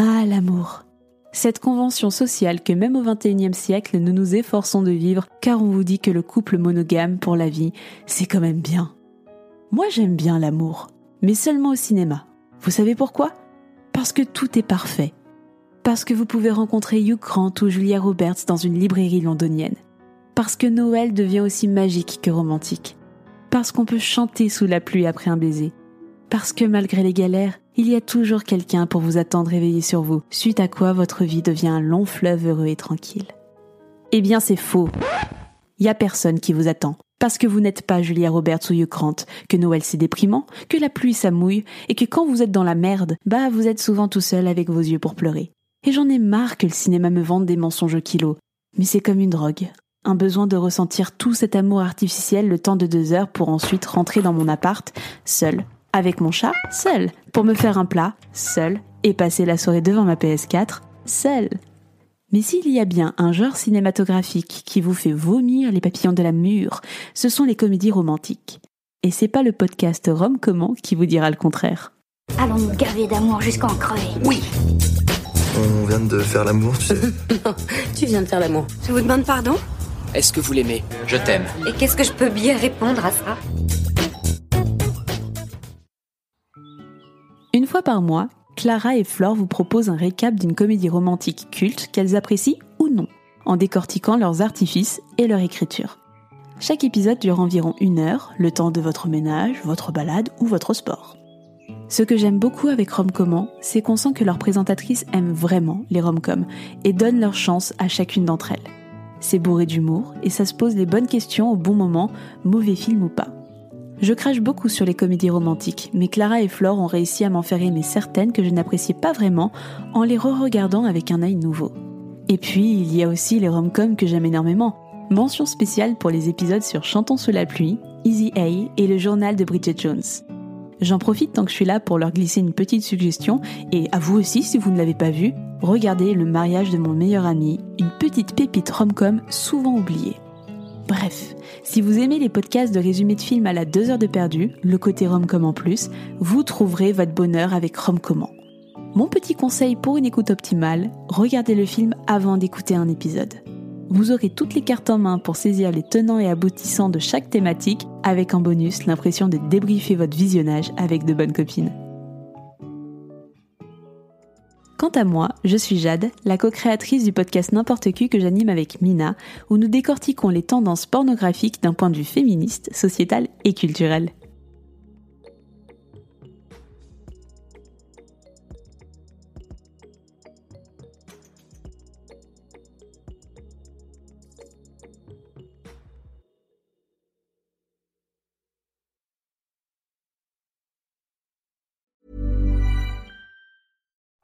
Ah, l'amour. Cette convention sociale que même au XXIe siècle nous nous efforçons de vivre car on vous dit que le couple monogame pour la vie, c'est quand même bien. Moi j'aime bien l'amour, mais seulement au cinéma. Vous savez pourquoi? Parce que tout est parfait. Parce que vous pouvez rencontrer Hugh Grant ou Julia Roberts dans une librairie londonienne. Parce que Noël devient aussi magique que romantique. Parce qu'on peut chanter sous la pluie après un baiser. Parce que malgré les galères, il y a toujours quelqu'un pour vous attendre éveillé sur vous, suite à quoi votre vie devient un long fleuve heureux et tranquille. Eh bien c'est faux. Il y a personne qui vous attend. Parce que vous n'êtes pas Julia Roberts ou Grant, que Noël c'est déprimant, que la pluie ça mouille, et que quand vous êtes dans la merde, bah vous êtes souvent tout seul avec vos yeux pour pleurer. Et j'en ai marre que le cinéma me vende des mensonges au kilo. Mais c'est comme une drogue. Un besoin de ressentir tout cet amour artificiel le temps de deux heures pour ensuite rentrer dans mon appart, seul, avec mon chat, seul, pour me faire un plat, seul, et passer la soirée devant ma PS4, seul. Mais s'il y a bien un genre cinématographique qui vous fait vomir les papillons de la mûre, ce sont les comédies romantiques. Et c'est pas le podcast Rome Comment qui vous dira le contraire. Allons nous gaver d'amour jusqu'en crever. Oui On vient de faire l'amour, tu sais. Non, tu viens de faire l'amour. Je vous demande pardon? Est-ce que vous l'aimez? Je t'aime. Et qu'est-ce que je peux bien répondre à ça? Une fois par mois, Clara et Flore vous proposent un récap d'une comédie romantique culte qu'elles apprécient ou non, en décortiquant leurs artifices et leur écriture. Chaque épisode dure environ une heure, le temps de votre ménage, votre balade ou votre sport. Ce que j'aime beaucoup avec Romcommand, c'est qu'on sent que leurs présentatrices aiment vraiment les romcoms et donnent leur chance à chacune d'entre elles. C'est bourré d'humour et ça se pose les bonnes questions au bon moment, mauvais film ou pas. Je crache beaucoup sur les comédies romantiques, mais Clara et Flore ont réussi à m'en faire aimer certaines que je n'appréciais pas vraiment en les re-regardant avec un œil nouveau. Et puis, il y a aussi les rom-coms que j'aime énormément. Mention spéciale pour les épisodes sur Chantons sous la pluie, Easy A et le journal de Bridget Jones. J'en profite tant que je suis là pour leur glisser une petite suggestion, et à vous aussi si vous ne l'avez pas vu, regardez Le mariage de mon meilleur ami, une petite pépite rom-com souvent oubliée. Bref, si vous aimez les podcasts de résumé de films à la 2 heures de perdu, le côté rom-com en plus, vous trouverez votre bonheur avec Rom-Comment. Mon petit conseil pour une écoute optimale, regardez le film avant d'écouter un épisode. Vous aurez toutes les cartes en main pour saisir les tenants et aboutissants de chaque thématique, avec en bonus l'impression de débriefer votre visionnage avec de bonnes copines. Quant à moi, je suis Jade, la co-créatrice du podcast N'importe qui que j'anime avec Mina, où nous décortiquons les tendances pornographiques d'un point de vue féministe, sociétal et culturel.